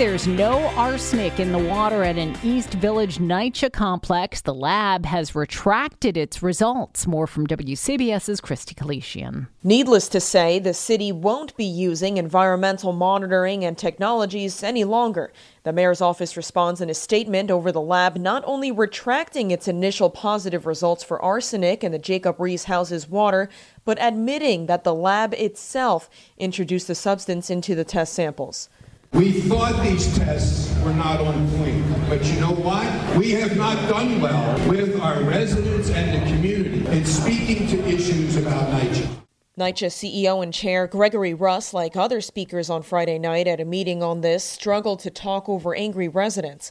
There's no arsenic in the water at an East Village NYCHA complex. The lab has retracted its results. More from WCBS's Christy Kalishian. Needless to say, the city won't be using environmental monitoring and technologies any longer. The mayor's office responds in a statement over the lab not only retracting its initial positive results for arsenic in the Jacob Riis house's water, but admitting that the lab itself introduced the substance into the test samples. We thought these tests were not on point, but you know what? We have not done well with our residents and the community in speaking to issues about NYCHA. NYCHA CEO and Chair Gregory Russ, like other speakers on Friday night at a meeting on this, struggled to talk over angry residents.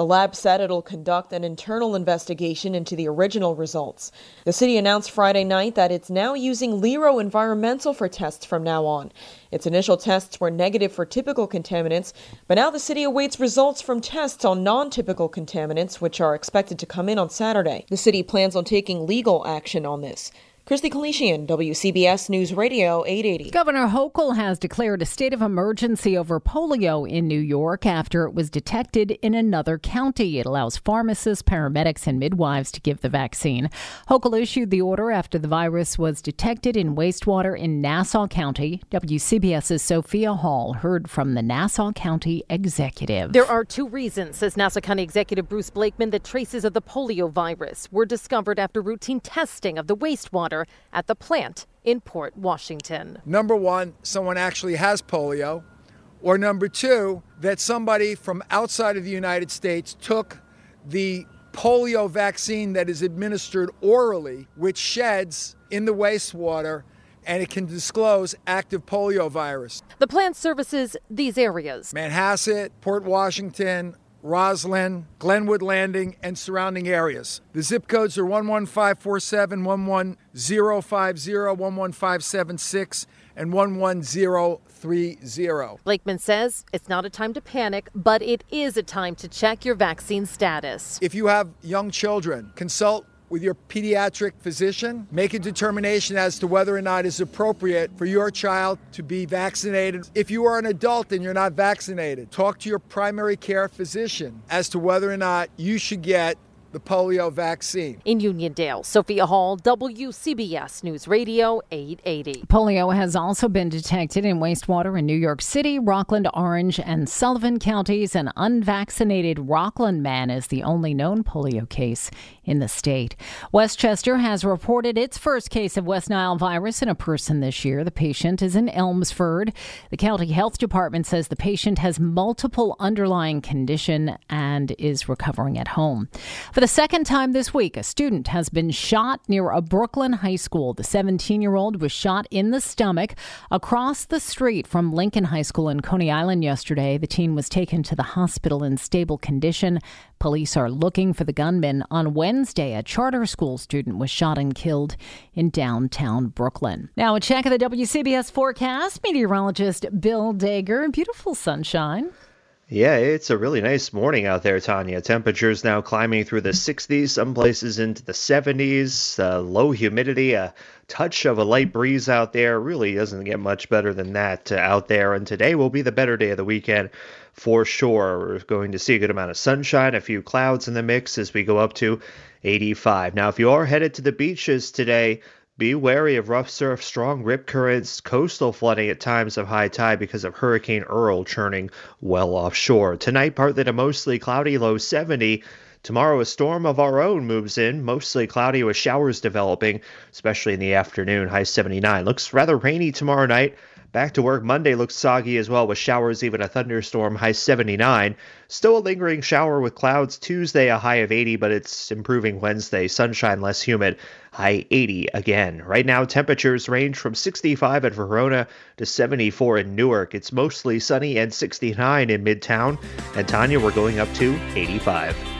The lab said it'll conduct an internal investigation into the original results. The city announced Friday night that it's now using Lero Environmental for tests from now on. Its initial tests were negative for typical contaminants, but now the city awaits results from tests on non typical contaminants, which are expected to come in on Saturday. The city plans on taking legal action on this. Christy Kalishian, WCBS News Radio 880. Governor Hochul has declared a state of emergency over polio in New York after it was detected in another county. It allows pharmacists, paramedics, and midwives to give the vaccine. Hochul issued the order after the virus was detected in wastewater in Nassau County. WCBS's Sophia Hall heard from the Nassau County executive. There are two reasons, says Nassau County Executive Bruce Blakeman, that traces of the polio virus were discovered after routine testing of the wastewater at the plant in Port Washington. Number one, someone actually has polio. Or number two, that somebody from outside of the United States took the polio vaccine that is administered orally, which sheds in the wastewater and it can disclose active polio virus. The plant services these areas Manhasset, Port Washington, Roslyn, Glenwood Landing, and surrounding areas. The zip codes are 11547, 11050, 11576, and 11030. Blakeman says it's not a time to panic, but it is a time to check your vaccine status. If you have young children, consult with your pediatric physician. Make a determination as to whether or not it's appropriate for your child to be vaccinated. If you are an adult and you're not vaccinated, talk to your primary care physician as to whether or not you should get the polio vaccine. In Uniondale, Sophia Hall, WCBS News Radio 880. Polio has also been detected in wastewater in New York City, Rockland, Orange, and Sullivan counties. An unvaccinated Rockland man is the only known polio case in the state. Westchester has reported its first case of West Nile virus in a person this year. The patient is in Elmsford. The county health department says the patient has multiple underlying condition and is recovering at home. For the second time this week, a student has been shot near a Brooklyn high school. The 17 year old was shot in the stomach across the street from Lincoln High School in Coney Island yesterday. The teen was taken to the hospital in stable condition. Police are looking for the gunman. On Wednesday, a charter school student was shot and killed in downtown Brooklyn. Now, a check of the WCBS forecast. Meteorologist Bill Dager. Beautiful sunshine. Yeah, it's a really nice morning out there, Tanya. Temperatures now climbing through the 60s, some places into the 70s, uh, low humidity, a touch of a light breeze out there. Really doesn't get much better than that uh, out there. And today will be the better day of the weekend for sure. We're going to see a good amount of sunshine, a few clouds in the mix as we go up to 85. Now, if you are headed to the beaches today, be wary of rough surf, strong rip currents, coastal flooding at times of high tide because of Hurricane Earl churning well offshore. Tonight, partly to mostly cloudy, low 70. Tomorrow, a storm of our own moves in, mostly cloudy with showers developing, especially in the afternoon, high 79. Looks rather rainy tomorrow night. Back to work Monday looks soggy as well with showers, even a thunderstorm, high 79. Still a lingering shower with clouds Tuesday, a high of 80, but it's improving Wednesday. Sunshine less humid, high 80 again. Right now, temperatures range from 65 at Verona to 74 in Newark. It's mostly sunny and 69 in Midtown. And Tanya, we're going up to 85.